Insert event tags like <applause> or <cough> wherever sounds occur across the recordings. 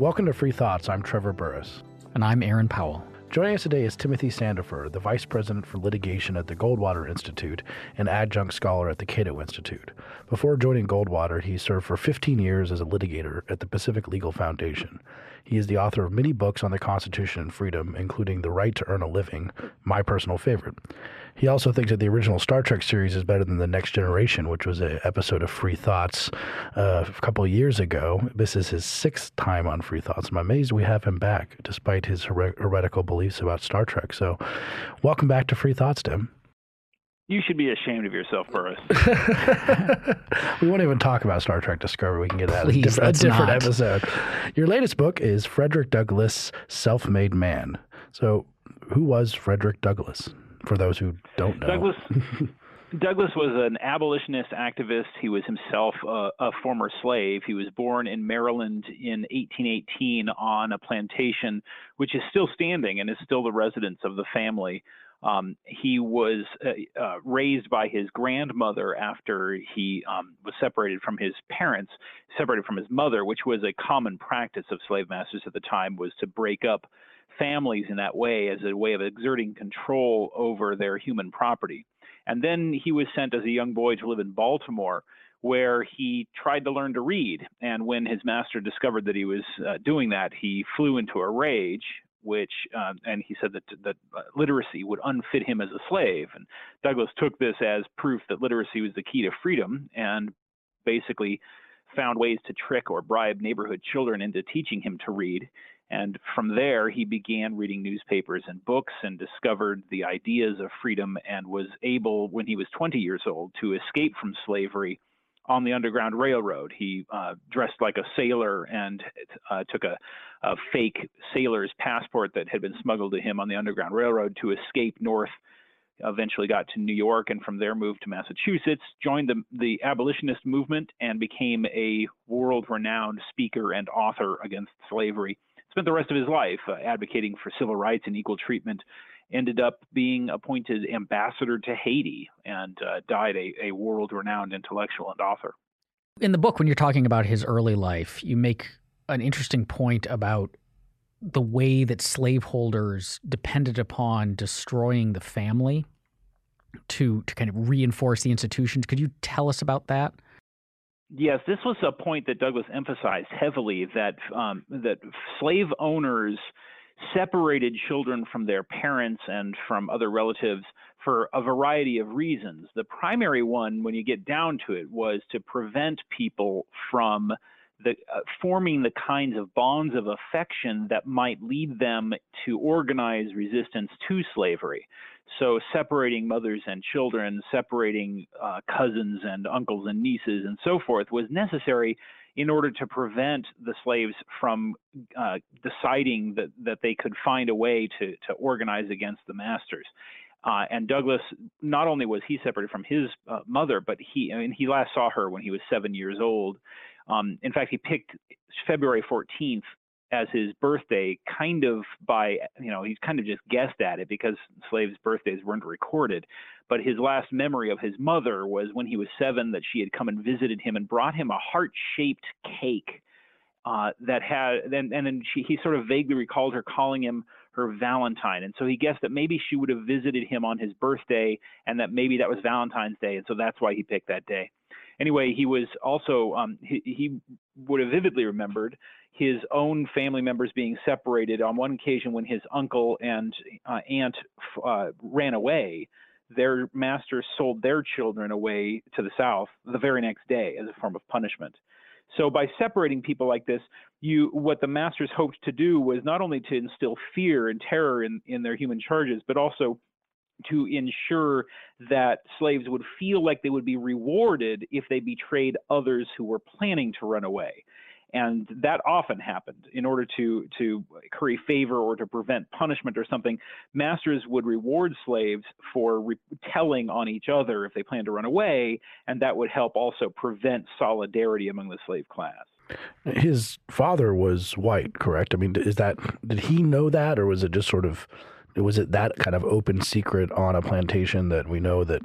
Welcome to Free Thoughts. I'm Trevor Burrus. And I'm Aaron Powell. Joining us today is Timothy Sandefur, the Vice President for Litigation at the Goldwater Institute and adjunct scholar at the Cato Institute. Before joining Goldwater, he served for 15 years as a litigator at the Pacific Legal Foundation. He is the author of many books on the Constitution and freedom, including The Right to Earn a Living, my personal favorite. He also thinks that the original Star Trek series is better than The Next Generation, which was an episode of Free Thoughts uh, a couple of years ago. This is his sixth time on Free Thoughts. I'm amazed we have him back, despite his her- heretical beliefs about Star Trek. So, welcome back to Free Thoughts, Tim. You should be ashamed of yourself, Burrus. <laughs> <laughs> we won't even talk about Star Trek Discovery. We can get that Please, a different, a different episode. Your latest book is Frederick Douglass, Self-Made Man. So, who was Frederick Douglass? For those who don't know, Douglass, <laughs> Douglass was an abolitionist activist. He was himself a, a former slave. He was born in Maryland in 1818 on a plantation, which is still standing and is still the residence of the family. Um, he was uh, uh, raised by his grandmother after he um, was separated from his parents, separated from his mother, which was a common practice of slave masters at the time, was to break up families in that way as a way of exerting control over their human property. And then he was sent as a young boy to live in Baltimore, where he tried to learn to read. And when his master discovered that he was uh, doing that, he flew into a rage, which uh, and he said that that uh, literacy would unfit him as a slave. And Douglass took this as proof that literacy was the key to freedom, and basically found ways to trick or bribe neighborhood children into teaching him to read. And from there, he began reading newspapers and books and discovered the ideas of freedom and was able, when he was 20 years old, to escape from slavery on the Underground Railroad. He uh, dressed like a sailor and uh, took a, a, fake sailor's passport that had been smuggled to him on the Underground Railroad to escape north. Eventually got to New York and from there moved to Massachusetts, joined the, the abolitionist movement, and became a world renowned speaker and author against slavery spent the rest of his life uh, advocating for civil rights and equal treatment. Ended up being appointed ambassador to Haiti and uh, died a, a world renowned intellectual and author. In the book, when you're talking about his early life, you make an interesting point about the way that slaveholders depended upon destroying the family to to kind of reinforce the institutions. Could you tell us about that? Yes, this was a point that Douglass emphasized heavily that um, that slave owners separated children from their parents and from other relatives for a variety of reasons. The primary one, when you get down to it, was to prevent people from the, uh, forming the kinds of bonds of affection that might lead them to organize resistance to slavery. So, separating mothers and children, separating uh, cousins and uncles and nieces, and so forth, was necessary in order to prevent the slaves from uh, deciding that, that they could find a way to, to organize against the masters. Uh, and Douglass, not only was he separated from his uh, mother, but he, I mean, he last saw her when he was seven years old. Um, in fact, he picked February 14th as his birthday, kind of by, you know, he's kind of just guessed at it because slaves' birthdays weren't recorded. But his last memory of his mother was when he was seven that she had come and visited him and brought him a heart shaped cake. Uh, that had then and then she, he sort of vaguely recalled her calling him her Valentine, and so he guessed that maybe she would have visited him on his birthday, and that maybe that was Valentine's Day, and so that's why he picked that day anyway, he was also um, he, he, would have vividly remembered his own family members being separated on one occasion when his uncle and uh, aunt uh, ran away. Their masters sold their children away to the south the very next day as a form of punishment. So by separating people like this, you what the masters hoped to do was not only to instill fear and terror in, in their human charges, but also to ensure that slaves would feel like they would be rewarded if they betrayed others who were planning to run away. And that often happened. In order to, to curry favor or to prevent punishment or something, masters would reward slaves for re- telling on each other if they planned to run away, and that would help also prevent solidarity among the slave class. His father was white, correct? I mean, is that did he know that, or was it just sort of was it that kind of open secret on a plantation that we know that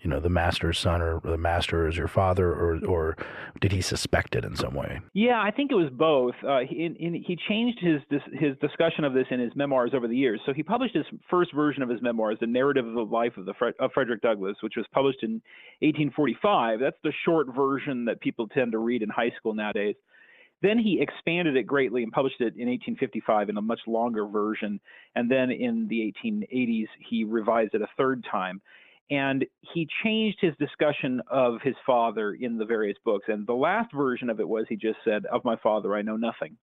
you know the master's son or the master is your father or or did he suspect it in some way? Yeah i think it was both. Uh, he, in, he changed his his discussion of this in his memoirs over the years. So he published his first version of his memoirs the narrative of the life of the of frederick douglass which was published in 1845 that's the short version that people tend to read in high school nowadays then he expanded it greatly and published it in 1855 in a much longer version. And then in the 1880s, he revised it a third time. And he changed his discussion of his father in the various books. And the last version of it was he just said, Of my father, I know nothing.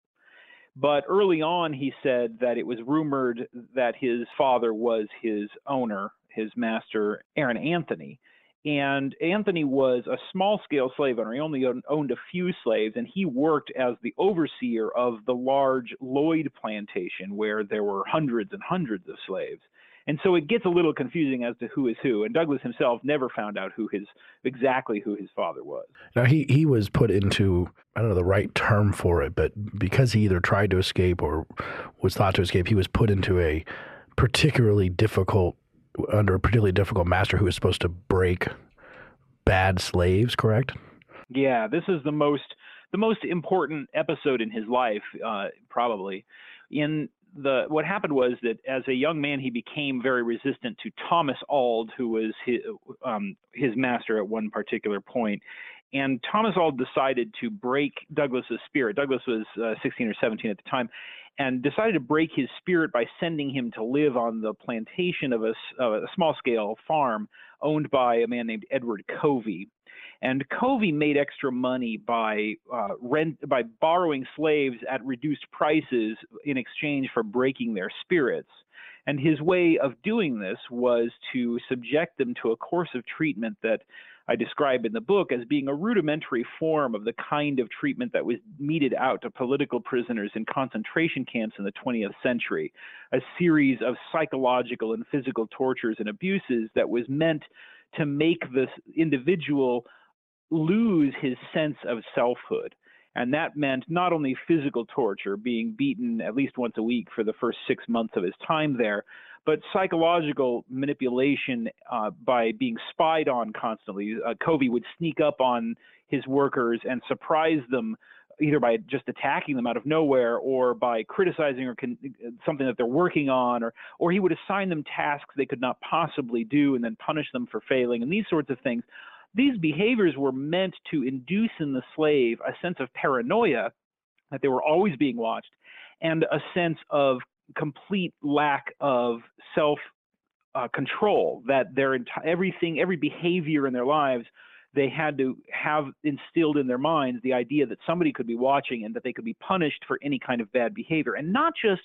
But early on, he said that it was rumored that his father was his owner, his master, Aaron Anthony. And Anthony was a small scale slave owner. He only owned a few slaves, and he worked as the overseer of the large Lloyd plantation where there were hundreds and hundreds of slaves. And so it gets a little confusing as to who is who. And Douglass himself never found out who his exactly who his father was. Now he he was put into I don't know the right term for it, but because he either tried to escape or was thought to escape, he was put into a particularly difficult under a particularly difficult master who was supposed to break bad slaves, correct? Yeah, this is the most the most important episode in his life, uh, probably. In the what happened was that as a young man, he became very resistant to Thomas Auld, who was his, um, his master at one particular point. And Thomas Auld decided to break Douglass's spirit. Douglass was uh, 16 or 17 at the time, and decided to break his spirit by sending him to live on the plantation of a, a small scale farm owned by a man named Edward Covey. And Covey made extra money by uh, rent by borrowing slaves at reduced prices in exchange for breaking their spirits. And his way of doing this was to subject them to a course of treatment that I describe in the book as being a rudimentary form of the kind of treatment that was meted out to political prisoners in concentration camps in the 20th century, a series of psychological and physical tortures and abuses that was meant to make this individual lose his sense of selfhood. And that meant not only physical torture, being beaten at least once a week for the first six months of his time there, but psychological manipulation uh, by being spied on constantly. Uh, Covey would sneak up on his workers and surprise them either by just attacking them out of nowhere or by criticizing or con- something that they're working on or or he would assign them tasks they could not possibly do and then punish them for failing and these sorts of things these behaviors were meant to induce in the slave a sense of paranoia that they were always being watched and a sense of complete lack of self uh, control that their enti- everything every behavior in their lives they had to have instilled in their minds the idea that somebody could be watching and that they could be punished for any kind of bad behavior and not just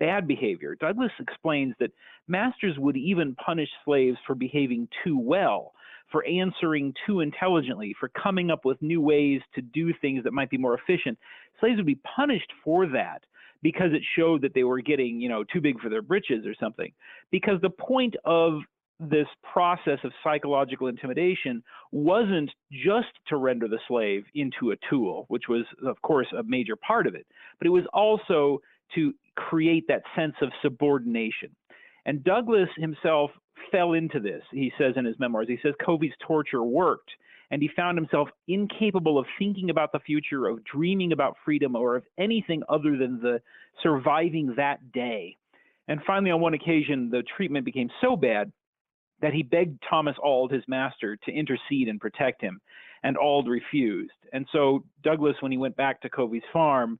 bad behavior. Douglass explains that masters would even punish slaves for behaving too well for answering too intelligently for coming up with new ways to do things that might be more efficient. Slaves would be punished for that because it showed that they were getting, you know, too big for their britches or something. Because the point of this process of psychological intimidation wasn't just to render the slave into a tool, which was, of course, a major part of it, but it was also to create that sense of subordination. And Douglass himself fell into this, he says in his memoirs. He says Covey's torture worked and he found himself incapable of thinking about the future, of dreaming about freedom, or of anything other than the surviving that day. And finally, on one occasion, the treatment became so bad that he begged Thomas Auld, his master, to intercede and protect him, and Auld refused. And so Douglass, when he went back to Covey's farm,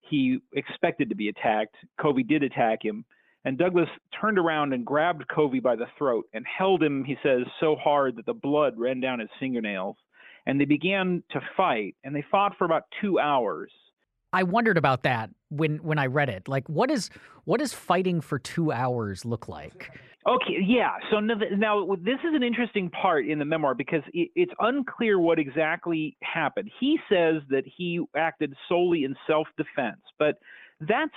he expected to be attacked. Covey did attack him, and Douglass turned around and grabbed Covey by the throat and held him, he says, so hard that the blood ran down his fingernails. And they began to fight, and they fought for about two hours. I wondered about that when when I read it. Like, what is what does fighting for two hours look like? Okay, yeah. So now this is an interesting part in the memoir because it's unclear what exactly happened. He says that he acted solely in self-defense, but that's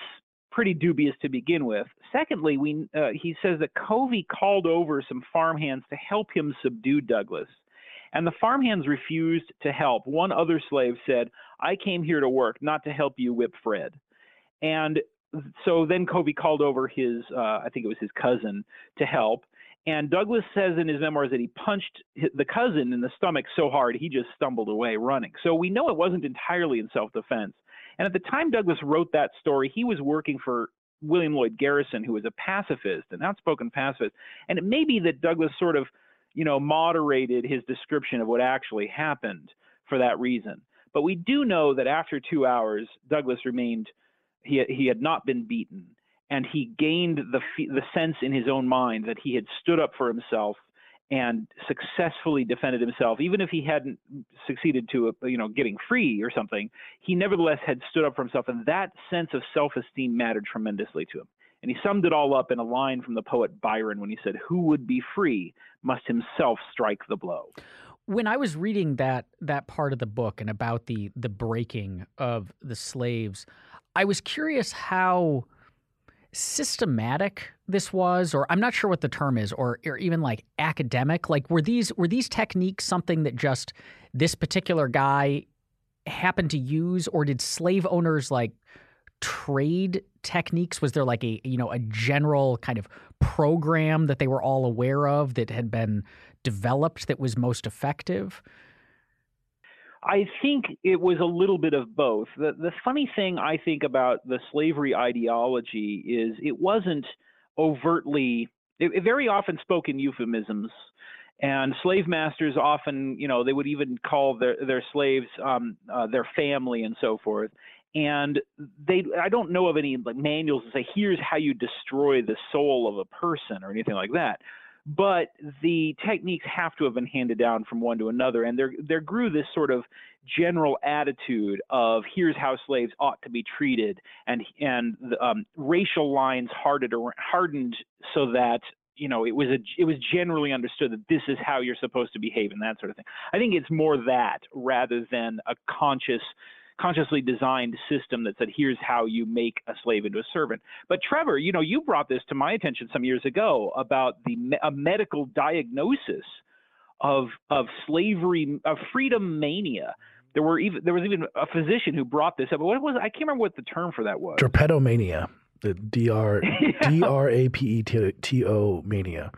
pretty dubious to begin with. Secondly, we, uh, he says that Covey called over some farmhands to help him subdue Douglass. And the farmhands refused to help. One other slave said, I came here to work, not to help you whip Fred. And so then Covey called over his, uh, I think it was his cousin, to help. And Douglass says in his memoirs that he punched the cousin in the stomach so hard he just stumbled away running. So we know it wasn't entirely in self defense. And at the time Douglass wrote that story, he was working for William Lloyd Garrison, who was a pacifist, an outspoken pacifist. And it may be that Douglass sort of, you know, moderated his description of what actually happened for that reason. But we do know that after two hours, Douglass remained, he, he had not been beaten. And he gained the, the sense in his own mind that he had stood up for himself and successfully defended himself, even if he hadn't succeeded to, you know, getting free or something, he nevertheless had stood up for himself, and that sense of self-esteem mattered tremendously to him. And he summed it all up in a line from the poet Byron when he said, "Who would be free must himself strike the blow." When I was reading that that part of the book and about the the breaking of the slaves, I was curious how systematic this was or i'm not sure what the term is or, or even like academic? Like were these were these techniques something that just this particular guy happened to use or did slave owners like trade techniques? Was there like a you know a general kind of program that they were all aware of that had been developed that was most effective I think it was a little bit of both. The the funny thing I think about the slavery ideology is it wasn't overtly it, it very often spoke in euphemisms. And slave masters often you know they would even call their their slaves um, uh, their family and so forth. And they i don't know of any like manuals that say here's how you destroy the soul of a person or anything like that but the techniques have to have been handed down from one to another and there there grew this sort of general attitude of here's how slaves ought to be treated and and um, racial lines hardened hardened so that you know it was a it was generally understood that this is how you're supposed to behave and that sort of thing. I think it's more that rather than a conscious consciously designed system that said, here's how you make a slave into a servant. But Trevor, you know, you brought this to my attention some years ago about the a medical diagnosis of of slavery, of freedom mania. There were even there was even a physician who brought this up. What was I can't remember what the term for that was. Drapetomania, the D R <laughs> D R A P E T O mania,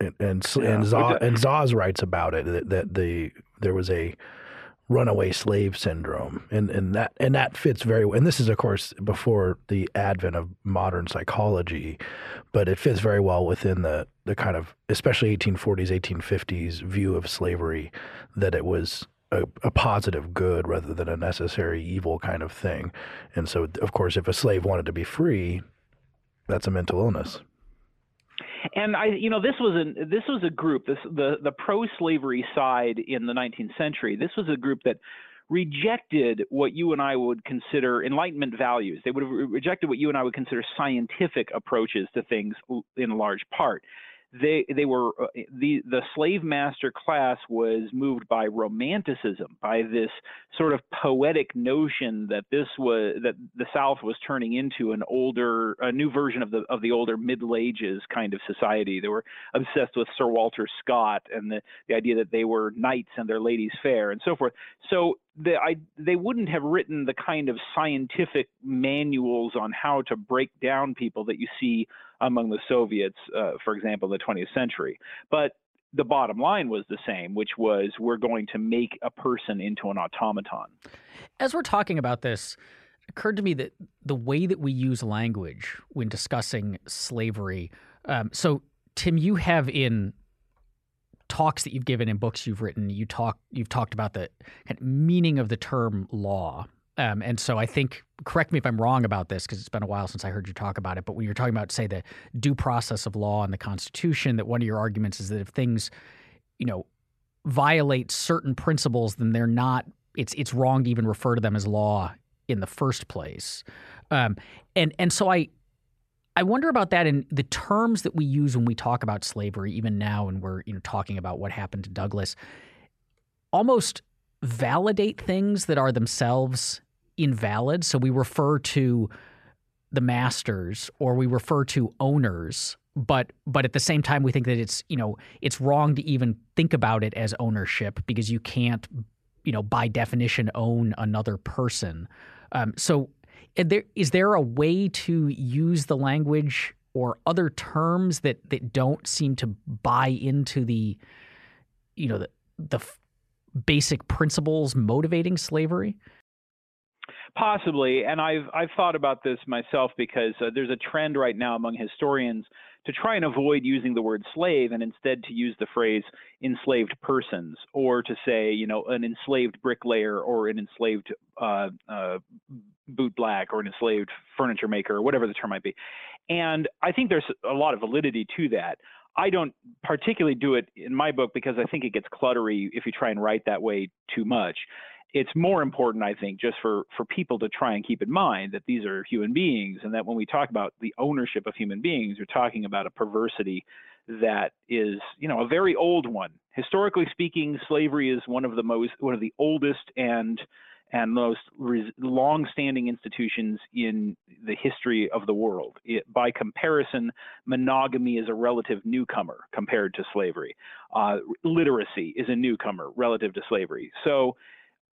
and and yeah. and, Szasz, uh, and Szasz writes about it that, that the there was a runaway slave syndrome. And and that and that fits very well. And this is of course before the advent of modern psychology but it fits very well within the the kind of especially 1840s 1850s view of slavery that it was a, a positive good rather than a necessary evil kind of thing. And so of course if a slave wanted to be free that's a mental illness and I, you know, this was an this was a group, this the the pro-slavery side in the 19th century. This was a group that rejected what you and I would consider Enlightenment values. They would have rejected what you and I would consider scientific approaches to things in large part they they were uh, the the slave master class was moved by romanticism by this sort of poetic notion that this was that the south was turning into an older a new version of the of the older middle ages kind of society. They were obsessed with sir walter scott and the the idea that they were knights and their ladies fair and so forth. So the, I, they wouldn't have written the kind of scientific manuals on how to break down people that you see among the Soviets, uh, for example, in the 20th century. But the bottom line was the same, which was we're going to make a person into an automaton. As we're talking about this, occurred to me that the way that we use language when discussing slavery. Um, so, Tim, you have in talks that you've given in books you've written, you talk you've talked about the meaning of the term law um, and so I think, correct me if I'm wrong about this, because it's been a while since I heard you talk about it. But when you're talking about, say, the due process of law and the Constitution, that one of your arguments is that if things, you know, violate certain principles, then they're not. It's it's wrong to even refer to them as law in the first place. Um, and and so I I wonder about that in the terms that we use when we talk about slavery, even now, and we're you know talking about what happened to Douglass. Almost validate things that are themselves invalid. So we refer to the masters or we refer to owners but but at the same time we think that it's you know it's wrong to even think about it as ownership because you can't you know by definition own another person um, so There, is there a way to use the language or other terms that, that don't seem to buy into the, you know, the, the basic principles motivating slavery? Possibly, and I've I've thought about this myself because uh, there's a trend right now among historians to try and avoid using the word slave and instead to use the phrase enslaved persons or to say you know an enslaved bricklayer or an enslaved uh, uh, boot black or an enslaved furniture maker or whatever the term might be. And I think there's a lot of validity to that. I don't particularly do it in my book because I think it gets cluttery if you try and write that way too much it's more important, I think, just for, for people to try and keep in mind that these are human beings and that when we talk about the ownership of human beings, we're talking about a perversity that is, you know, a very old one. Historically speaking, slavery is one of the most, one of the oldest and and most res- long-standing institutions in the history of the world. It, by comparison, monogamy is a relative newcomer compared to slavery. Uh, literacy is a newcomer relative to slavery. So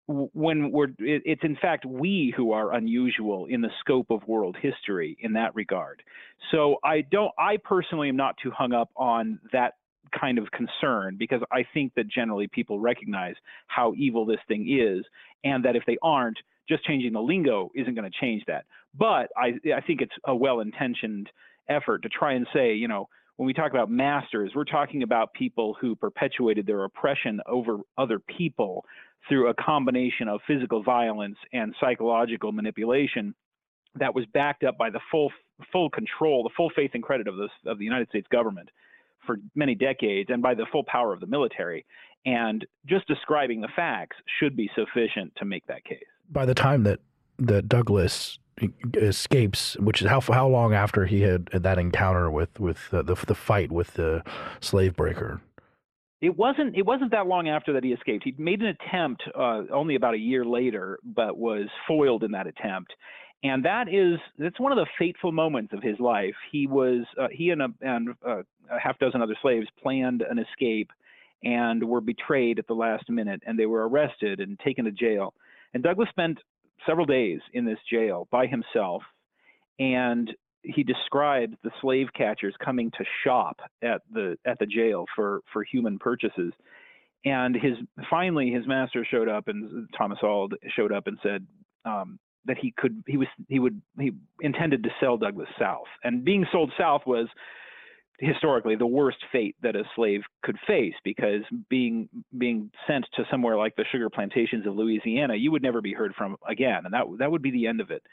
when we're it's in fact we who are unusual in the scope of world history in that regard so i don't i personally am not too hung up on that kind of concern because i think that generally people recognize how evil this thing is and that if they aren't just changing the lingo isn't going to change that. But i i think it's a well intentioned effort to try and say you know when we talk about masters, we're talking about people who perpetuated their oppression over other people through a combination of physical violence and psychological manipulation that was backed up by the full full control, the full faith and credit of the of the United States government for many decades, and by the full power of the military. And just describing the facts should be sufficient to make that case. By the time that that Douglass escapes, which is how how long after he had that encounter with with uh, the the fight with the slave breaker? It wasn't. It wasn't that long after that he escaped. He made an attempt uh, only about a year later, but was foiled in that attempt. And that is that's one of the fateful moments of his life. He was uh, he and a, and uh, a half dozen other slaves planned an escape, and were betrayed at the last minute, and they were arrested and taken to jail. And Douglass spent several days in this jail by himself, and he described the slave catchers coming to shop at the at the jail for for human purchases and his finally his master showed up and thomas auld showed up and said um, that he could he was he would he intended to sell Douglass south and being sold south was historically the worst fate that a slave could face because being being sent to somewhere like the sugar plantations of Louisiana you would never be heard from again and that that would be the end of it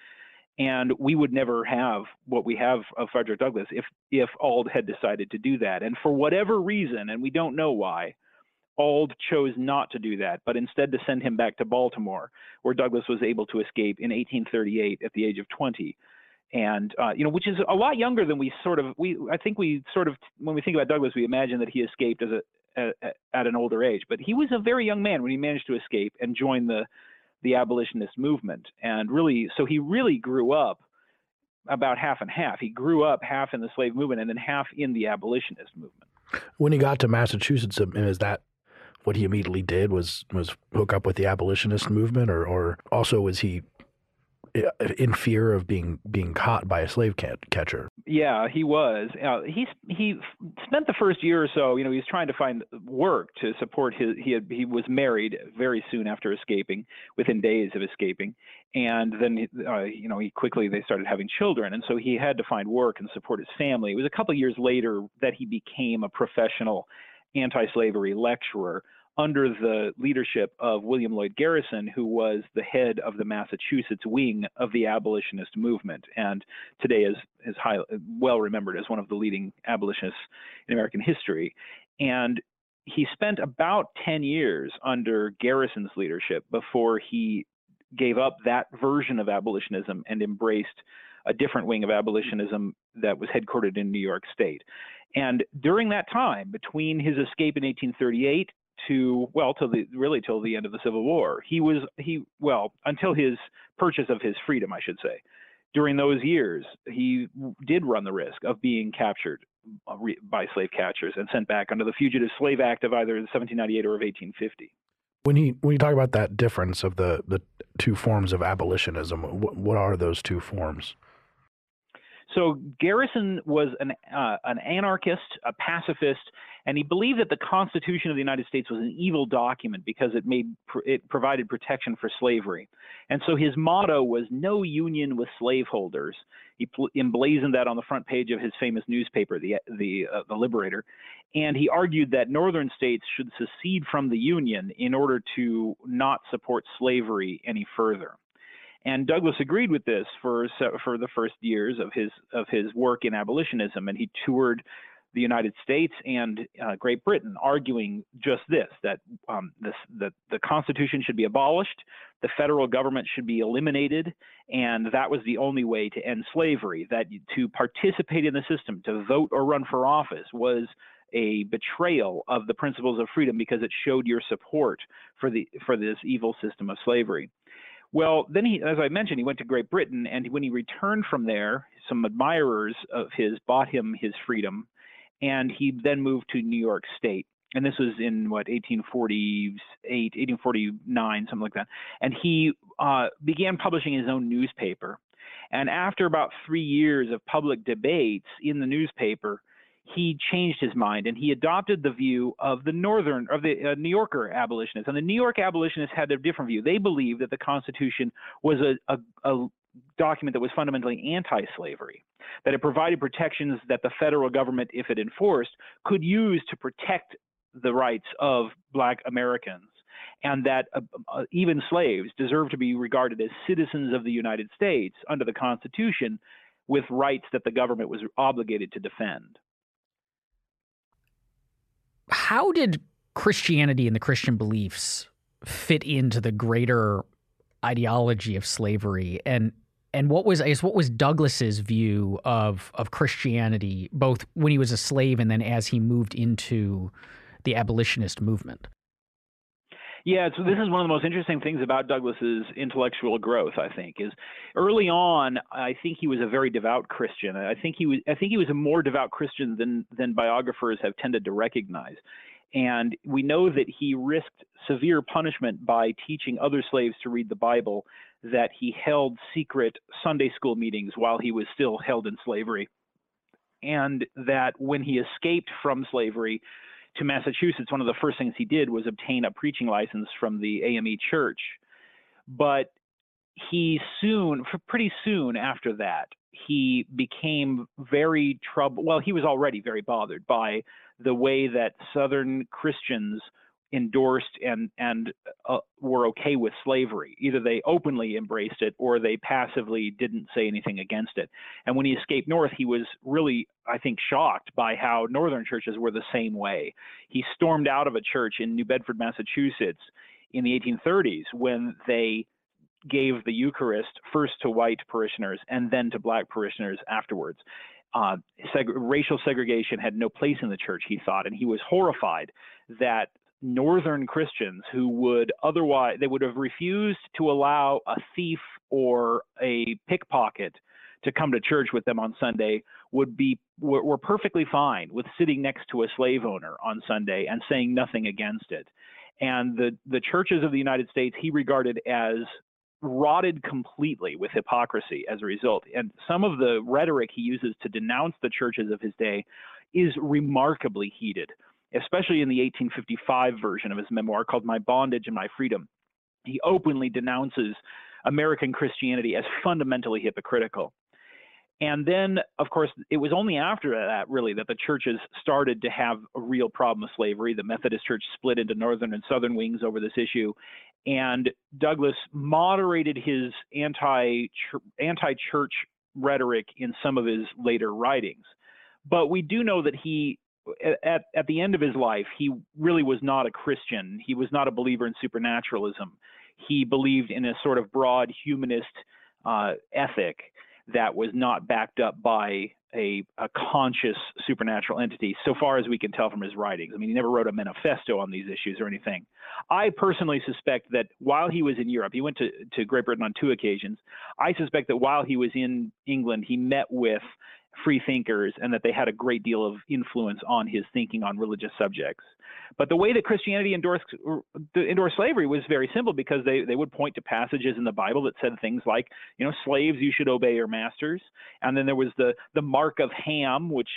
and we would never have what we have of Frederick Douglass if if Auld had decided to do that. And for whatever reason, and we don't know why, Auld chose not to do that, but instead to send him back to Baltimore, where Douglass was able to escape in 1838 at the age of 20. And uh, you know, which is a lot younger than we sort of we. I think we sort of when we think about Douglass, we imagine that he escaped as a at an older age, but he was a very young man when he managed to escape and join the the abolitionist movement. And really, so he really grew up about half and half. He grew up half in the slave movement and then half in the abolitionist movement. When he got to Massachusetts, is that what he immediately did? Was was hook up with the abolitionist movement, or or also was he in fear of being being caught by a slave catcher. Yeah, he was. Uh, he he spent the first year or so. You know, he was trying to find work to support his. He had he was married very soon after escaping, within days of escaping, and then uh, you know he quickly they started having children, and so he had to find work and support his family. It was a couple years later that he became a professional anti-slavery lecturer under the leadership of William Lloyd Garrison, who was the head of the Massachusetts wing of the abolitionist movement, and today is, is high, well remembered as one of the leading abolitionists in American history. And he spent about 10 years under Garrison's leadership before he gave up that version of abolitionism and embraced a different wing of abolitionism that was headquartered in New York State. And during that time, between his escape in 1838 to well till the really till the end of the Civil War. He was he well until his purchase of his freedom, I should say. During those years, he did run the risk of being captured uh, by slave catchers and sent back under the Fugitive Slave Act of either 1798 or of 1850. When he when you talk about that difference of the the two forms of abolitionism. What, what are those two forms? So Garrison was an uh, an anarchist, a pacifist, and he believed that the Constitution of the United States was an evil document because it made it provided protection for slavery. And so his motto was "No union with slaveholders." He emblazoned that on the front page of his famous newspaper, the the uh, the Liberator, and he argued that northern states should secede from the Union in order to not support slavery any further. And Douglass agreed with this for for the first years of his of his work in abolitionism, and he toured the United States and uh, Great Britain, arguing just this: that um, this, that the Constitution should be abolished, the federal government should be eliminated, and that was the only way to end slavery. That to participate in the system, to vote or run for office, was a betrayal of the principles of freedom because it showed your support for the for this evil system of slavery. Well, then he, as I mentioned, he went to Great Britain, and when he returned from there, some admirers of his bought him his freedom, and he then moved to New York State. And this was in what 1848, 1849, something like that. And he uh, began publishing his own newspaper. And after about three years of public debates in the newspaper, he changed his mind and he adopted the view of the northern of the uh, New Yorker abolitionists. And the New York abolitionists had a different view. They believed that the Constitution was a, a, a document that was fundamentally anti-slavery, that it provided protections that the federal government, if it enforced, could use to protect the rights of Black Americans. And that uh, uh, even slaves deserve to be regarded as citizens of the United States under the Constitution with rights that the government was obligated to defend how did Christianity and the Christian beliefs fit into the greater ideology of slavery and and what was I guess what was Douglass's view of of Christianity both when he was a slave and then as he moved into the abolitionist movement? Yeah, so this is one of the most interesting things about Douglass's intellectual growth. I think is early on. I think he was a very devout Christian. I think he was. I think he was a more devout Christian than than biographers have tended to recognize. And we know that he risked severe punishment by teaching other slaves to read the Bible. That he held secret Sunday school meetings while he was still held in slavery, and that when he escaped from slavery to Massachusetts, one of the first things he did was obtain a preaching license from the AME church. But he soon, pretty soon after that, he became very troubled. Well, he was already very bothered by the way that Southern Christians endorsed and and uh, were okay with slavery. Either they openly embraced it or they passively didn't say anything against it. And when he escaped north, he was really, I think, shocked by how northern churches were the same way. He stormed out of a church in New Bedford, Massachusetts, in the 1830s when they gave the Eucharist first to white parishioners and then to black parishioners afterwards. Uh, seg- racial segregation had no place in the church, he thought, and he was horrified that northern Christians who would otherwise they would have refused to allow a thief or a pickpocket to come to church with them on Sunday would be were, were perfectly fine with sitting next to a slave owner on Sunday and saying nothing against it. And the the churches of the United States he regarded as rotted completely with hypocrisy as a result. And some of the rhetoric he uses to denounce the churches of his day is remarkably heated especially in the 1855 version of his memoir called My Bondage and My Freedom. He openly denounces American Christianity as fundamentally hypocritical. And then, of course, it was only after that, really, that the churches started to have a real problem with slavery. The Methodist Church split into northern and southern wings over this issue. And Douglass moderated his anti anti church rhetoric in some of his later writings. But we do know that he at, at the end of his life, he really was not a Christian. He was not a believer in supernaturalism. He believed in a sort of broad humanist uh, ethic that was not backed up by a, a, conscious supernatural entity, so far as we can tell from his writings. I mean, he never wrote a manifesto on these issues or anything. I personally suspect that while he was in Europe, he went to, to Great Britain on two occasions. I suspect that while he was in England, he met with free thinkers and that they had a great deal of influence on his thinking on religious subjects. But the way that Christianity endorsed uh, endorsed slavery was very simple because they they would point to passages in the Bible that said things like, you know, slaves you should obey your masters, and then there was the the mark of Ham, which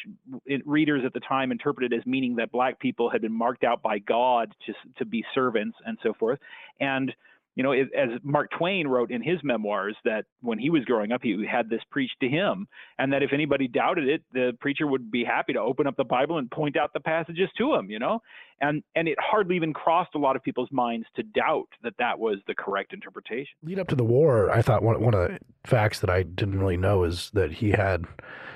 readers at the time interpreted as meaning that black people had been marked out by God to to be servants and so forth, and you know, as Mark Twain wrote in his memoirs, that when he was growing up, he had this preached to him, and that if anybody doubted it, the preacher would be happy to open up the Bible and point out the passages to him, you know, and and it hardly even crossed a lot of people's minds to doubt that that was the correct interpretation. Lead up to the war, I thought one one of the facts that I didn't really know is that he had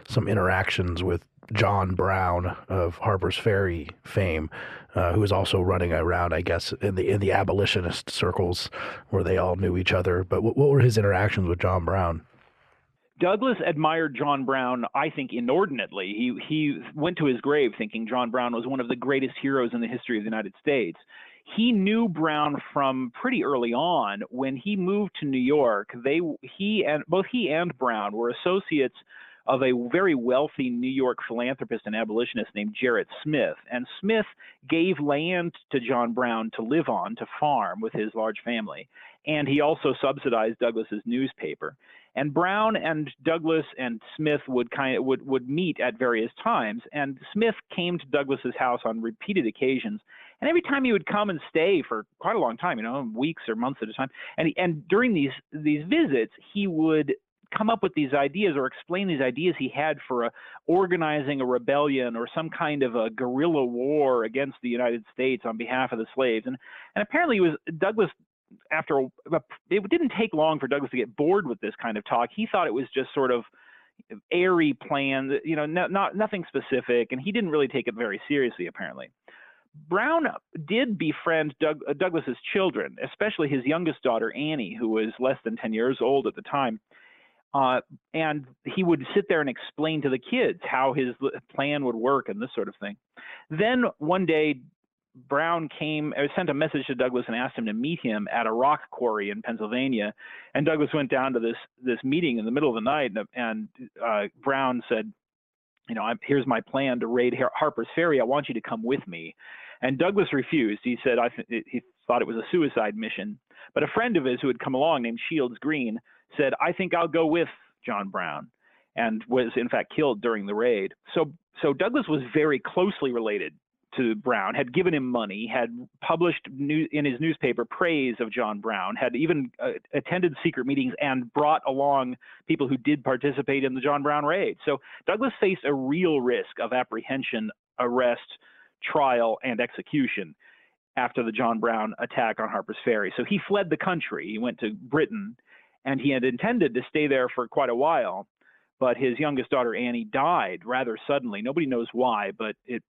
some interactions with John Brown of Harper's Ferry fame, uh, who was also running around, I guess, in the in the abolitionist circles where they all knew each other. But what, what were his interactions with John Brown? Douglass admired John Brown, I think, inordinately. He he went to his grave thinking John Brown was one of the greatest heroes in the history of the United States. He knew Brown from pretty early on. When he moved to New York, they he and both he and Brown were associates of a very wealthy New York philanthropist and abolitionist named Gerrit Smith. And Smith gave land to John Brown to live on, to farm with his large family. And he also subsidized Douglass's newspaper. And Brown and Douglass and Smith would kind of would, would meet at various times. And Smith came to Douglass's house on repeated occasions. And every time he would come and stay for quite a long time, you know, weeks or months at a time. And he, and during these these visits, he would come up with these ideas or explain these ideas he had for a, organizing a rebellion or some kind of a guerrilla war against the United States on behalf of the slaves. And and apparently was Douglass. after a, it didn't take long for Douglass to get bored with this kind of talk. He thought it was just sort of airy plan, you know, not, not nothing specific, and he didn't really take it very seriously apparently. Brown did befriend Doug, uh, Douglass's children, especially his youngest daughter Annie, who was less than 10 years old at the time. Uh, and he would sit there and explain to the kids how his plan would work and this sort of thing. Then one day, Brown came, uh, sent a message to Douglass and asked him to meet him at a rock quarry in Pennsylvania. And Douglass went down to this this meeting in the middle of the night, and, and uh, Brown said, "You know, I'm, here's my plan to raid Harper's Ferry. I want you to come with me." And Douglass refused. He said th- he thought it was a suicide mission. But a friend of his who had come along, named Shields Green, said, I think I'll go with John Brown, and was in fact killed during the raid. So, so Douglass was very closely related to Brown, had given him money, had published new, in his newspaper praise of John Brown, had even uh, attended secret meetings and brought along people who did participate in the John Brown raid. So Douglass faced a real risk of apprehension, arrest, trial, and execution after the John Brown attack on Harper's Ferry. So he fled the country. He went to Britain and he had intended to stay there for quite a while. But his youngest daughter Annie died rather suddenly. Nobody knows why, but it,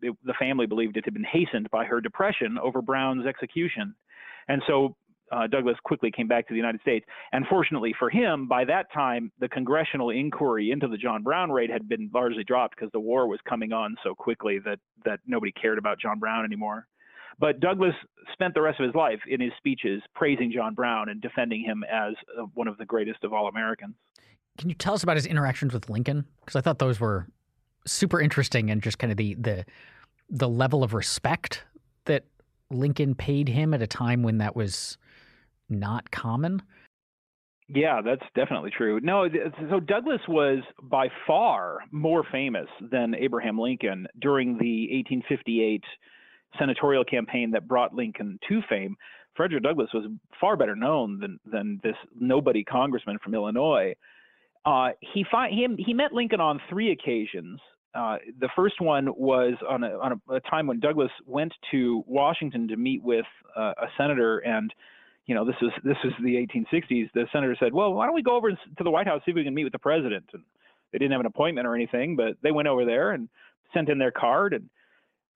it, the family believed it had been hastened by her depression over Brown's execution. And so uh, Douglass quickly came back to the United States. And fortunately for him, by that time, the congressional inquiry into the John Brown raid had been largely dropped because the war was coming on so quickly that that nobody cared about John Brown anymore. But Douglass spent the rest of his life in his speeches praising John Brown and defending him as uh, one of the greatest of all Americans. Can you tell us about his interactions with Lincoln? Because I thought those were super interesting and just kind of the the the level of respect that Lincoln paid him at a time when that was not common. Yeah, that's definitely true. No, so Douglass was by far more famous than Abraham Lincoln during the 1858 senatorial campaign that brought Lincoln to fame, Frederick Douglass was far better known than than this nobody congressman from Illinois. Uh, he, fi- he he met Lincoln on three occasions. Uh, the first one was on, a, on a, a, time when Douglass went to Washington to meet with uh, a senator, and you know this was this is the 1860s. The senator said, "Well, why don't we go over to the White House see if we can meet with the president?" And they didn't have an appointment or anything, but they went over there and sent in their card, and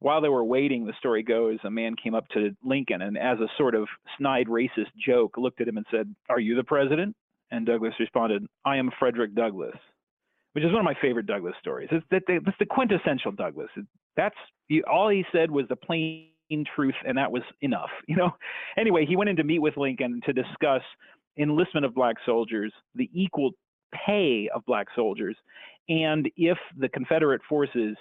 while they were waiting, the story goes, a man came up to Lincoln and, as a sort of snide racist joke, looked at him and said, Are you the president? And Douglass responded, I am Frederick Douglass, which is one of my favorite Douglass stories. It's, that's the quintessential Douglass. That's all he said was the plain truth, and that was enough. <laughs> You know. Anyway, he went in to meet with Lincoln to discuss enlistment of black soldiers, the equal pay of black soldiers, and if the Confederate forces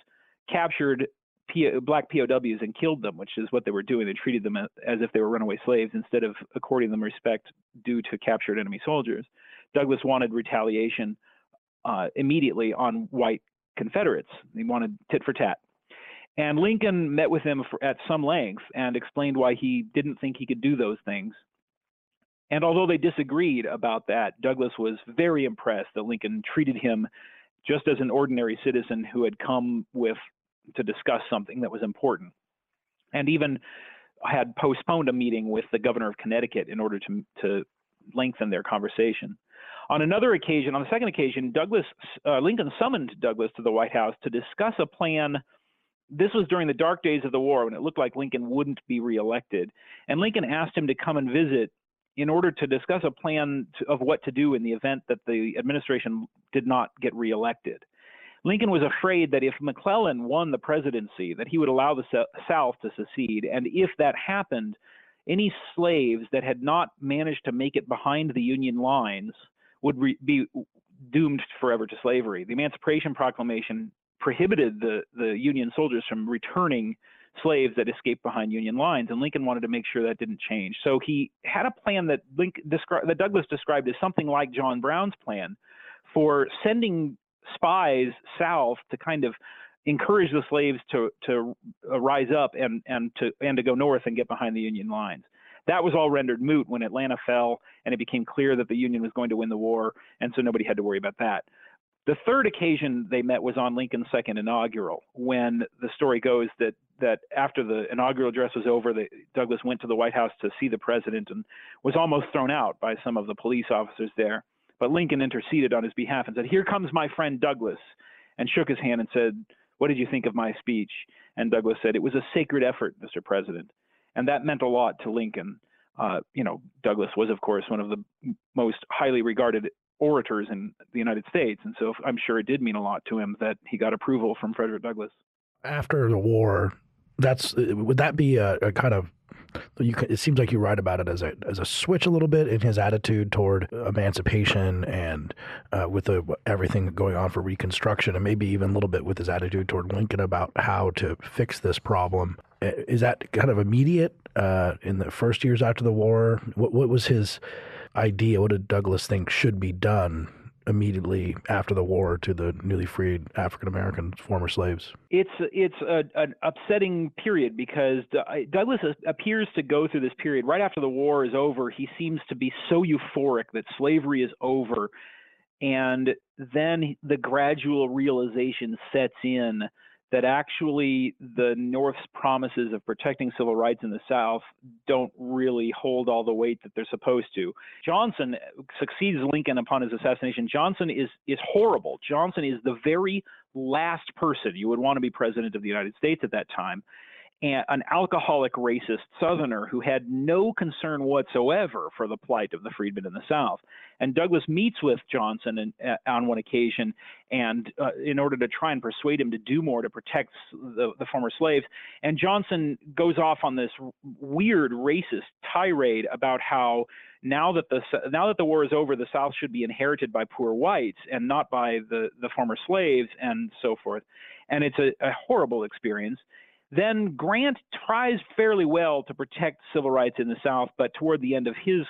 captured P- black POWs and killed them, which is what they were doing. They treated them as, as if they were runaway slaves instead of according them respect due to captured enemy soldiers. Douglass wanted retaliation uh, immediately on white Confederates. He wanted tit for tat. And Lincoln met with him for, at some length and explained why he didn't think he could do those things. And although they disagreed about that, Douglass was very impressed that Lincoln treated him just as an ordinary citizen who had come with to discuss something that was important, and even had postponed a meeting with the governor of Connecticut in order to to lengthen their conversation. On another occasion, on the second occasion, Douglass uh, Lincoln summoned Douglass to the White House to discuss a plan. This was during the dark days of the war when it looked like Lincoln wouldn't be reelected, and Lincoln asked him to come and visit in order to discuss a plan to, of what to do in the event that the administration did not get reelected. Lincoln was afraid that if McClellan won the presidency, that he would allow the South to secede, and if that happened, any slaves that had not managed to make it behind the Union lines would re- be doomed forever to slavery. The Emancipation Proclamation prohibited the, the Union soldiers from returning slaves that escaped behind Union lines, and Lincoln wanted to make sure that didn't change. So he had a plan that Lincoln descri- that Douglass described as something like John Brown's plan for sending spies south to kind of encourage the slaves to to uh, rise up and and to and to go north and get behind the Union lines. That was all rendered moot when Atlanta fell and it became clear that the Union was going to win the war, and so nobody had to worry about that. The third occasion they met was on Lincoln's second inaugural, when the story goes that that after the inaugural address was over, the, Douglass went to the White House to see the president and was almost thrown out by some of the police officers there. But Lincoln interceded on his behalf and said, "Here comes my friend Douglass," and shook his hand and said, "What did you think of my speech?" And Douglass said, "It was a sacred effort, Mr. President," and that meant a lot to Lincoln. Uh, you know, Douglass was, of course, one of the most highly regarded orators in the United States. And so I'm sure it did mean a lot to him that he got approval from Frederick Douglass. After the war, that's would that be a, a kind of you, it seems like you write about it as a as a switch a little bit in his attitude toward emancipation and uh, with the, everything going on for Reconstruction, and maybe even a little bit with his attitude toward Lincoln about how to fix this problem. Is that kind of immediate uh, in the first years after the war? What, what was his idea? What did Douglass think should be done immediately after the war to the newly freed African American former slaves? It's it's a, an upsetting period because Douglass appears to go through this period right after the war is over. He seems to be so euphoric that slavery is over, and then the gradual realization sets in that actually the North's promises of protecting civil rights in the South don't really hold all the weight that they're supposed to. Johnson succeeds Lincoln upon his assassination. Johnson is is horrible. Johnson is the very last person you would want to be president of the United States at that time an alcoholic racist Southerner who had no concern whatsoever for the plight of the freedmen in the South. And Douglass meets with Johnson in, uh, on one occasion, and uh, in order to try and persuade him to do more to protect the, the former slaves, and Johnson goes off on this weird racist tirade about how now that the now that the war is over, the South should be inherited by poor whites and not by the the former slaves and so forth. And it's a, a horrible experience. Then Grant tries fairly well to protect civil rights in the South, but toward the end of his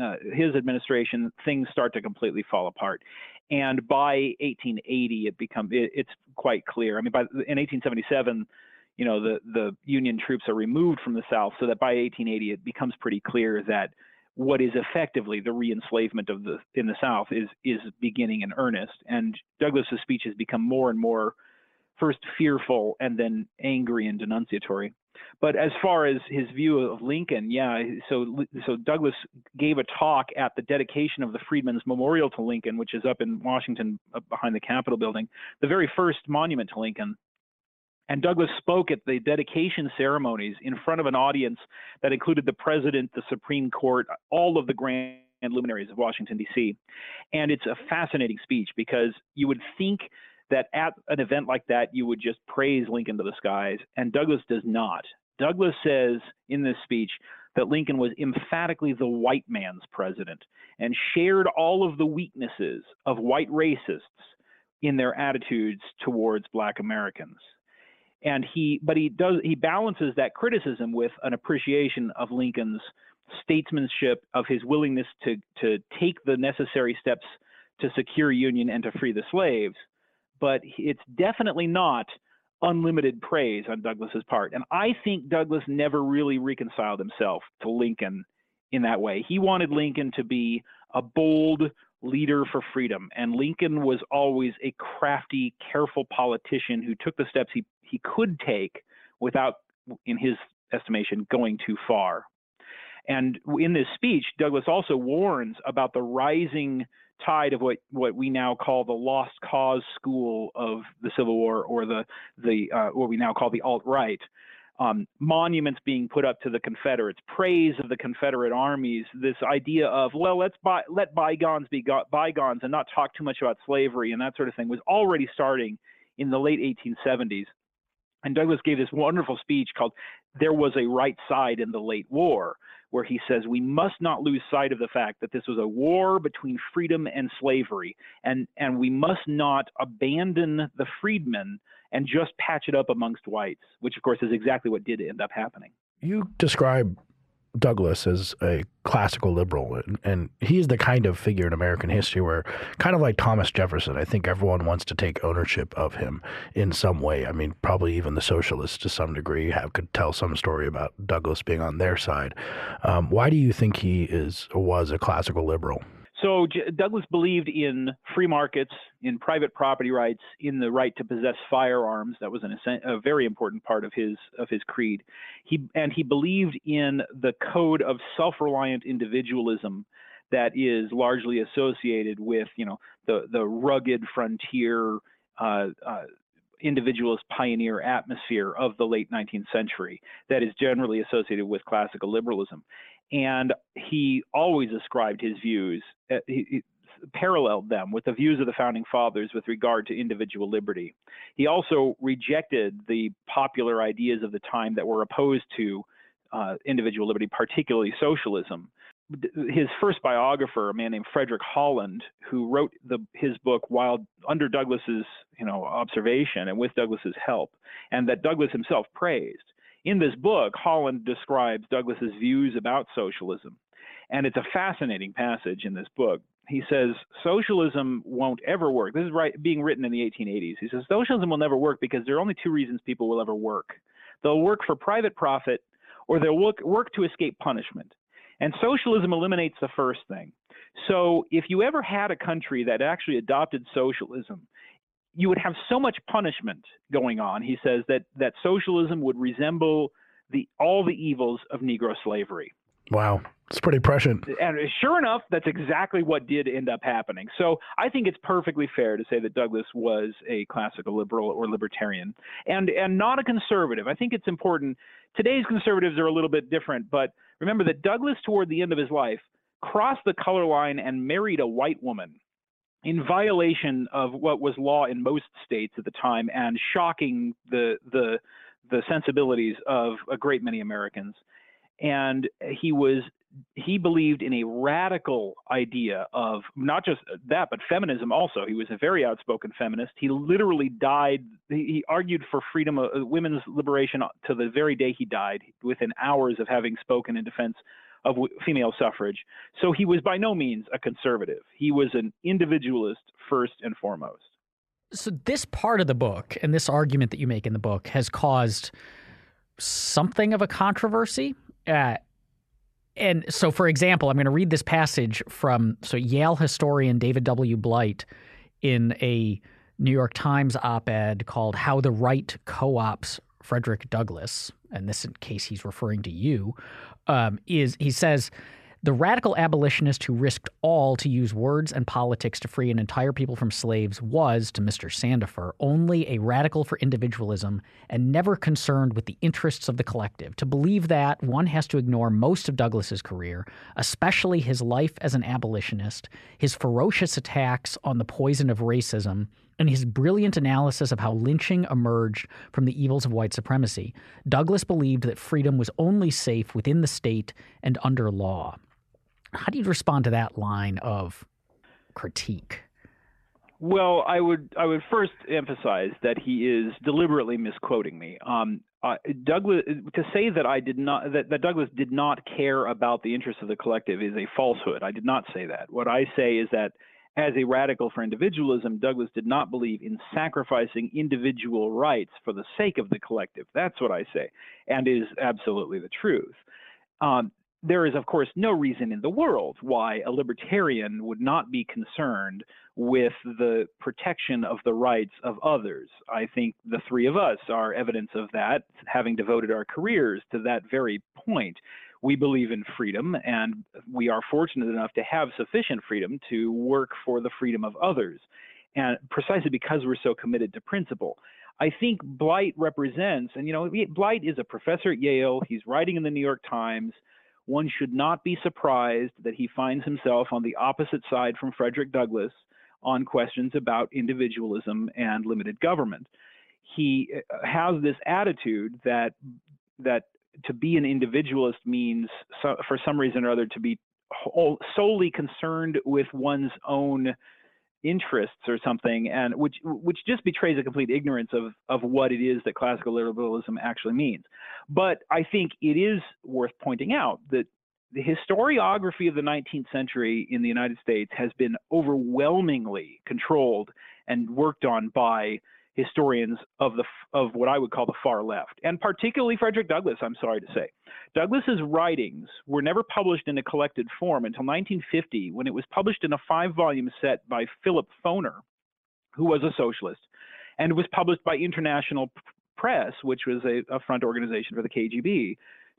uh, his administration, things start to completely fall apart. And by 1880, it becomes it, it's quite clear. I mean, by in 1877, you know, the the Union troops are removed from the South, so that by 1880, it becomes pretty clear that what is effectively the re-enslavement of the in the South is is beginning in earnest. And Douglass's speeches become more and more first fearful and then angry and denunciatory. But as far as his view of Lincoln, yeah, so so Douglass gave a talk at the dedication of the Freedmen's Memorial to Lincoln, which is up in Washington up behind the Capitol building, the very first monument to Lincoln. And Douglass spoke at the dedication ceremonies in front of an audience that included the president, the Supreme Court, all of the grand luminaries of Washington, D.C. And it's a fascinating speech because you would think that at an event like that, you would just praise Lincoln to the skies. And Douglass does not. Douglass says in this speech that Lincoln was emphatically the white man's president and shared all of the weaknesses of white racists in their attitudes towards black Americans. and he but he does he balances that criticism with an appreciation of Lincoln's statesmanship, of his willingness to to take the necessary steps to secure union and to free the slaves. But it's definitely not unlimited praise on Douglass's part. And I think Douglass never really reconciled himself to Lincoln in that way. He wanted Lincoln to be a bold leader for freedom, and Lincoln was always a crafty, careful politician who took the steps he, he could take without, in his estimation, going too far. And in this speech, Douglass also warns about the rising tide of what, what we now call the lost cause school of the Civil War, or the the uh, what we now call the alt right. Um, monuments being put up to the Confederates, praise of the Confederate armies, this idea of well, let's by, let bygones be bygones and not talk too much about slavery and that sort of thing was already starting in the late 1870s. And Douglass gave this wonderful speech called "There Was a Right Side in the Late War," where he says we must not lose sight of the fact that this was a war between freedom and slavery, and, and we must not abandon the freedmen and just patch it up amongst whites, which of course is exactly what did end up happening. You describe Douglass as a classical liberal, and, and he is the kind of figure in American history where, kind of like Thomas Jefferson, I think everyone wants to take ownership of him in some way. I mean, probably even the socialists to some degree have could tell some story about Douglass being on their side. Um, why do you think he is was a classical liberal? So J- Douglass believed in free markets, in private property rights, in the right to possess firearms. That was an, a very important part of his of his creed. He and he believed in the code of self-reliant individualism that is largely associated with you know the the rugged frontier uh, uh, individualist pioneer atmosphere of the late 19th century that is generally associated with classical liberalism and he always ascribed his views, uh, he, he paralleled them with the views of the founding fathers with regard to individual liberty. He also rejected the popular ideas of the time that were opposed to uh, individual liberty, particularly socialism. His first biographer, a man named Frederick Holland, who wrote the, his book while under Douglass's you know observation and with Douglass's help, and that Douglass himself praised, in this book, Holland describes Douglass's views about socialism. And it's a fascinating passage in this book. He says, socialism won't ever work. This is right, being written in the 1880s. He says, socialism will never work because there are only two reasons people will ever work. They'll work for private profit or they'll work, work to escape punishment. And socialism eliminates the first thing. So if you ever had a country that actually adopted socialism, you would have so much punishment going on. He says that that socialism would resemble the all the evils of Negro slavery. Wow, it's pretty prescient. And sure enough, that's exactly what did end up happening. So I think it's perfectly fair to say that Douglass was a classical liberal or libertarian, and and not a conservative. I think it's important. Today's conservatives are a little bit different, but remember that Douglass, toward the end of his life, crossed the color line and married a white woman in violation of what was law in most states at the time and shocking the the the sensibilities of a great many Americans. And he was he believed in a radical idea of not just that but feminism also. He was a very outspoken feminist. He literally died he argued for freedom of uh, women's liberation to the very day he died within hours of having spoken in defense of female suffrage. So he was by no means a conservative. He was an individualist first and foremost. So this part of the book and this argument that you make in the book has caused something of a controversy. Uh, and so, for example, I'm going to read this passage from so Yale historian David W. Blight in a New York Times op-ed called "How the Right Co-ops Frederick Douglass," and this in case he's referring to you um, is he says the radical abolitionist who risked all to use words and politics to free an entire people from slaves was, to Mr. Sandefur, only a radical for individualism and never concerned with the interests of the collective. To believe that, one has to ignore most of Douglass's career, especially his life as an abolitionist, his ferocious attacks on the poison of racism, and his brilliant analysis of how lynching emerged from the evils of white supremacy. Douglass believed that freedom was only safe within the state and under law. How do you respond to that line of critique? Well, I would I would first emphasize that he is deliberately misquoting me. Um, uh, Douglass to say that I did not that, that Douglass did not care about the interests of the collective is a falsehood. I did not say that. What I say is that as a radical for individualism, Douglass did not believe in sacrificing individual rights for the sake of the collective. That's what I say, and is absolutely the truth. Um, there is, of course, no reason in the world why a libertarian would not be concerned with the protection of the rights of others. I think the three of us are evidence of that, having devoted our careers to that very point. We believe in freedom, and we are fortunate enough to have sufficient freedom to work for the freedom of others. And precisely because we're so committed to principle. I think Blight represents, and you know, Blight is a professor at Yale. He's writing in the New York Times one should not be surprised that he finds himself on the opposite side from Frederick Douglass on questions about individualism and limited government. He uh, has this attitude that that to be an individualist means, so, for some reason or other, to be solely concerned with one's own interests or something, and which which just betrays a complete ignorance of of what it is that classical liberalism actually means. But I think it is worth pointing out that the historiography of the 19th century in the United States has been overwhelmingly controlled and worked on by historians of the of what I would call the far left, and particularly Frederick Douglass. I'm sorry to say, Douglass's writings were never published in a collected form until 1950, when it was published in a five-volume set by Philip Foner, who was a socialist, and was published by International Press, which was a, a front organization for the KGB.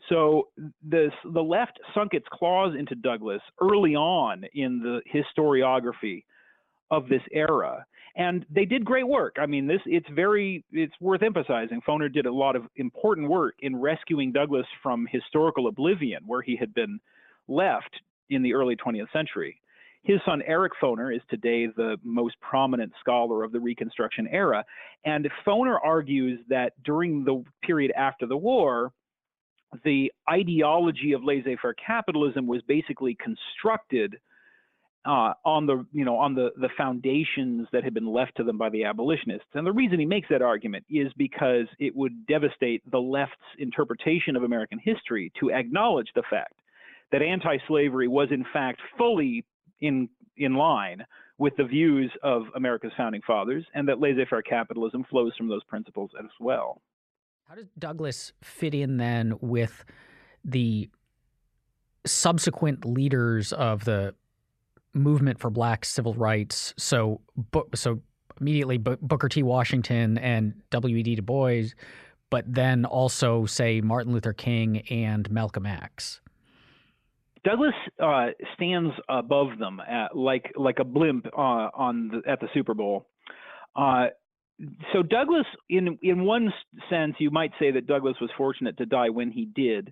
So this, the left sunk its claws into Douglass early on in the historiography of this era and they did great work. I mean, this it's very it's worth emphasizing. Foner did a lot of important work in rescuing Douglass from historical oblivion, where he had been left in the early 20th century. His son Eric Foner is today the most prominent scholar of the Reconstruction era, and Foner argues that during the period after the war, the ideology of laissez-faire capitalism was basically constructed uh, on the you know on the the foundations that had been left to them by the abolitionists. And the reason he makes that argument is because it would devastate the left's interpretation of American history to acknowledge the fact that anti-slavery was in fact fully in in line with the views of America's founding fathers, and that laissez-faire capitalism flows from those principles as well. How does Douglass fit in then with the subsequent leaders of the movement for black civil rights. So, so immediately Booker T. Washington and W.E.B. Du Bois, but then also say Martin Luther King and Malcolm X. Douglass uh, stands above them at, like like a blimp uh, on the, at the Super Bowl. Uh, so Douglass, in in one sense, you might say that Douglass was fortunate to die when he did,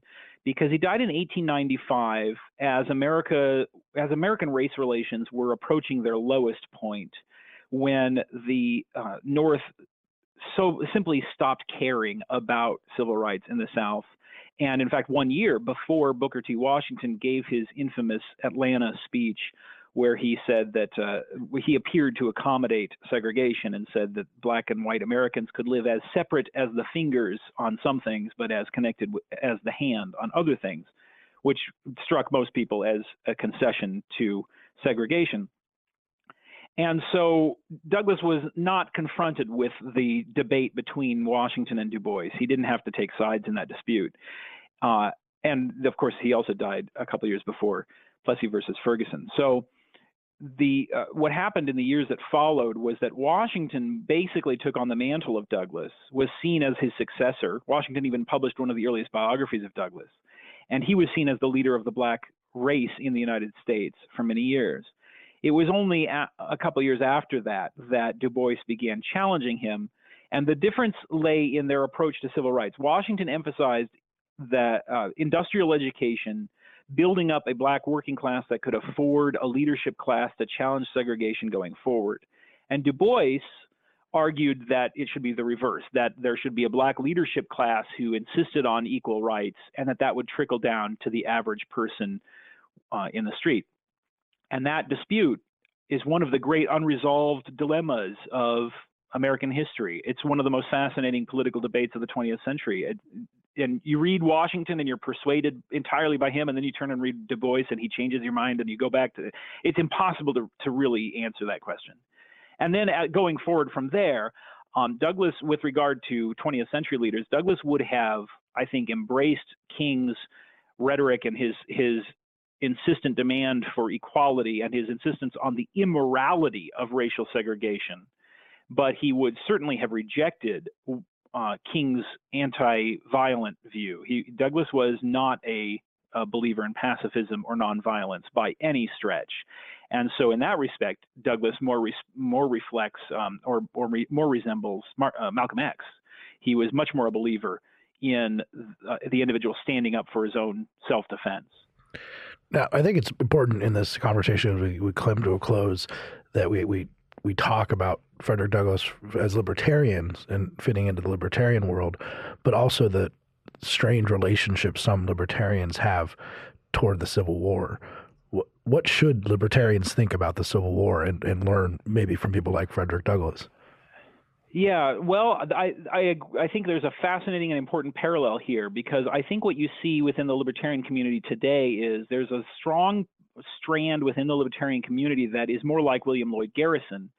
because he died in 1895 as America as American race relations were approaching their lowest point when the uh, North so simply stopped caring about civil rights in the South. And in fact, one year before Booker T. Washington gave his infamous Atlanta speech, where he said that uh, he appeared to accommodate segregation and said that black and white Americans could live as separate as the fingers on some things, but as connected as the hand on other things, which struck most people as a concession to segregation. And so Douglass was not confronted with the debate between Washington and Du Bois. He didn't have to take sides in that dispute. Uh, and of course, he also died a couple years before Plessy versus Ferguson. So the uh, what happened in the years that followed was that Washington basically took on the mantle of Douglass, was seen as his successor. Washington even published one of the earliest biographies of Douglass, and he was seen as the leader of the black race in the United States for many years. It was only a, a couple years after that that Du Bois began challenging him, and the difference lay in their approach to civil rights. Washington emphasized that uh, industrial education building up a black working class that could afford a leadership class to challenge segregation going forward. And Du Bois argued that it should be the reverse, that there should be a black leadership class who insisted on equal rights and that that would trickle down to the average person uh, in the street. And that dispute is one of the great unresolved dilemmas of American history. It's one of the most fascinating political debates of the 20th century. It, and you read Washington and you're persuaded entirely by him, and then you turn and read Du Bois and he changes your mind and you go back to it's impossible to, to really answer that question. And then uh, going forward from there, um, Douglass, with regard to 20th century leaders, Douglass would have, I think, embraced King's rhetoric and his his insistent demand for equality and his insistence on the immorality of racial segregation. But he would certainly have rejected uh, King's anti-violent view. He, Douglass was not a, a, believer in pacifism or nonviolence by any stretch, and so in that respect, Douglass more more reflects um, or or re, more resembles Mar, uh, Malcolm X. He was much more a believer in uh, the individual standing up for his own self-defense. Now, I think it's important in this conversation we, we come to a close that we, we we talk about Frederick Douglass as libertarians and fitting into the libertarian world, but also the strange relationship some libertarians have toward the Civil War. What, what should libertarians think about the Civil War and, and learn maybe from people like Frederick Douglass? Yeah, well, I, I I think there's a fascinating and important parallel here because I think what you see within the libertarian community today is there's a strong strand within the libertarian community that is more like William Lloyd Garrison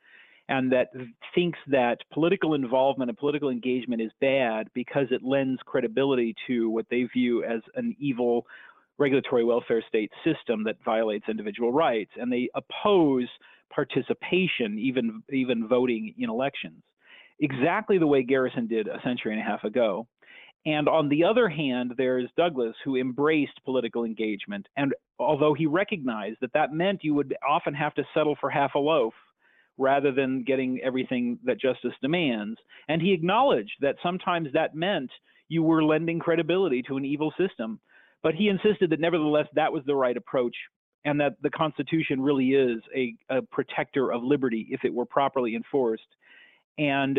and that thinks that political involvement and political engagement is bad because it lends credibility to what they view as an evil regulatory welfare state system that violates individual rights and they oppose participation even even voting in elections exactly the way Garrison did a century and a half ago. And on the other hand, there's Douglass, who embraced political engagement. And although he recognized that that meant you would often have to settle for half a loaf rather than getting everything that justice demands, and he acknowledged that sometimes that meant you were lending credibility to an evil system. But he insisted that nevertheless that was the right approach and that the Constitution really is a, a protector of liberty if it were properly enforced. And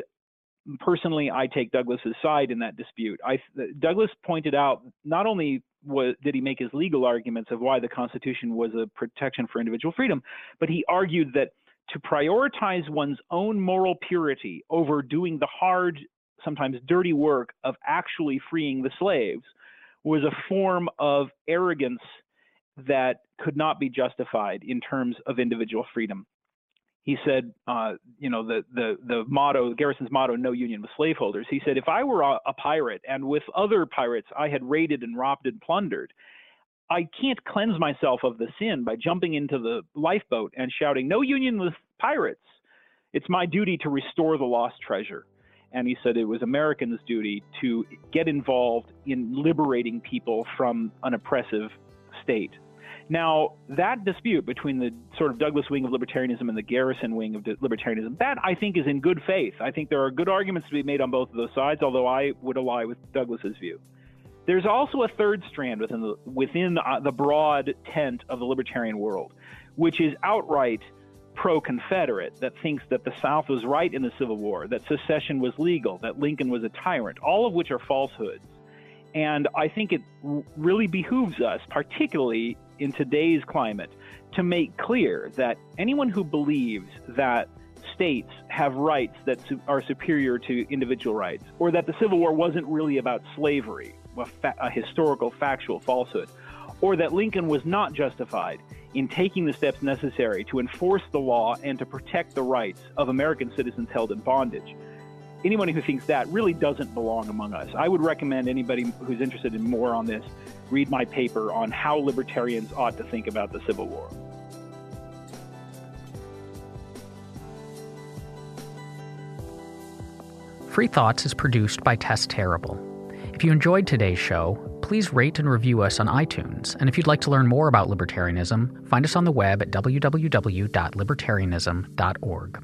personally, I take Douglass's side in that dispute. I, Douglass pointed out not only was, did he make his legal arguments of why the Constitution was a protection for individual freedom, but he argued that to prioritize one's own moral purity over doing the hard, sometimes dirty work of actually freeing the slaves was a form of arrogance that could not be justified in terms of individual freedom he said, uh, you know, the, the, the motto, Garrison's motto, no union with slaveholders. He said, if I were a, a pirate and with other pirates I had raided and robbed and plundered, I can't cleanse myself of the sin by jumping into the lifeboat and shouting, no union with pirates. It's my duty to restore the lost treasure. And he said it was Americans' duty to get involved in liberating people from an oppressive state. Now, that dispute between the sort of Douglass wing of libertarianism and the Garrison wing of libertarianism, that I think is in good faith. I think there are good arguments to be made on both of those sides, although I would ally with Douglass's view. There's also a third strand within the within uh, the broad tent of the libertarian world, which is outright pro-Confederate, that thinks that the South was right in the Civil War, that secession was legal, that Lincoln was a tyrant, all of which are falsehoods. And I think it really behooves us, particularly in today's climate to make clear that anyone who believes that states have rights that are superior to individual rights, or that the Civil War wasn't really about slavery, a, fa- a historical factual falsehood, or that Lincoln was not justified in taking the steps necessary to enforce the law and to protect the rights of American citizens held in bondage anyone who thinks that really doesn't belong among us. I would recommend anybody who's interested in more on this read my paper on how libertarians ought to think about the Civil War. Free Thoughts is produced by Tess Terrible. If you enjoyed today's show, please rate and review us on iTunes. And if you'd like to learn more about libertarianism, find us on the web at www.libertarianism.org.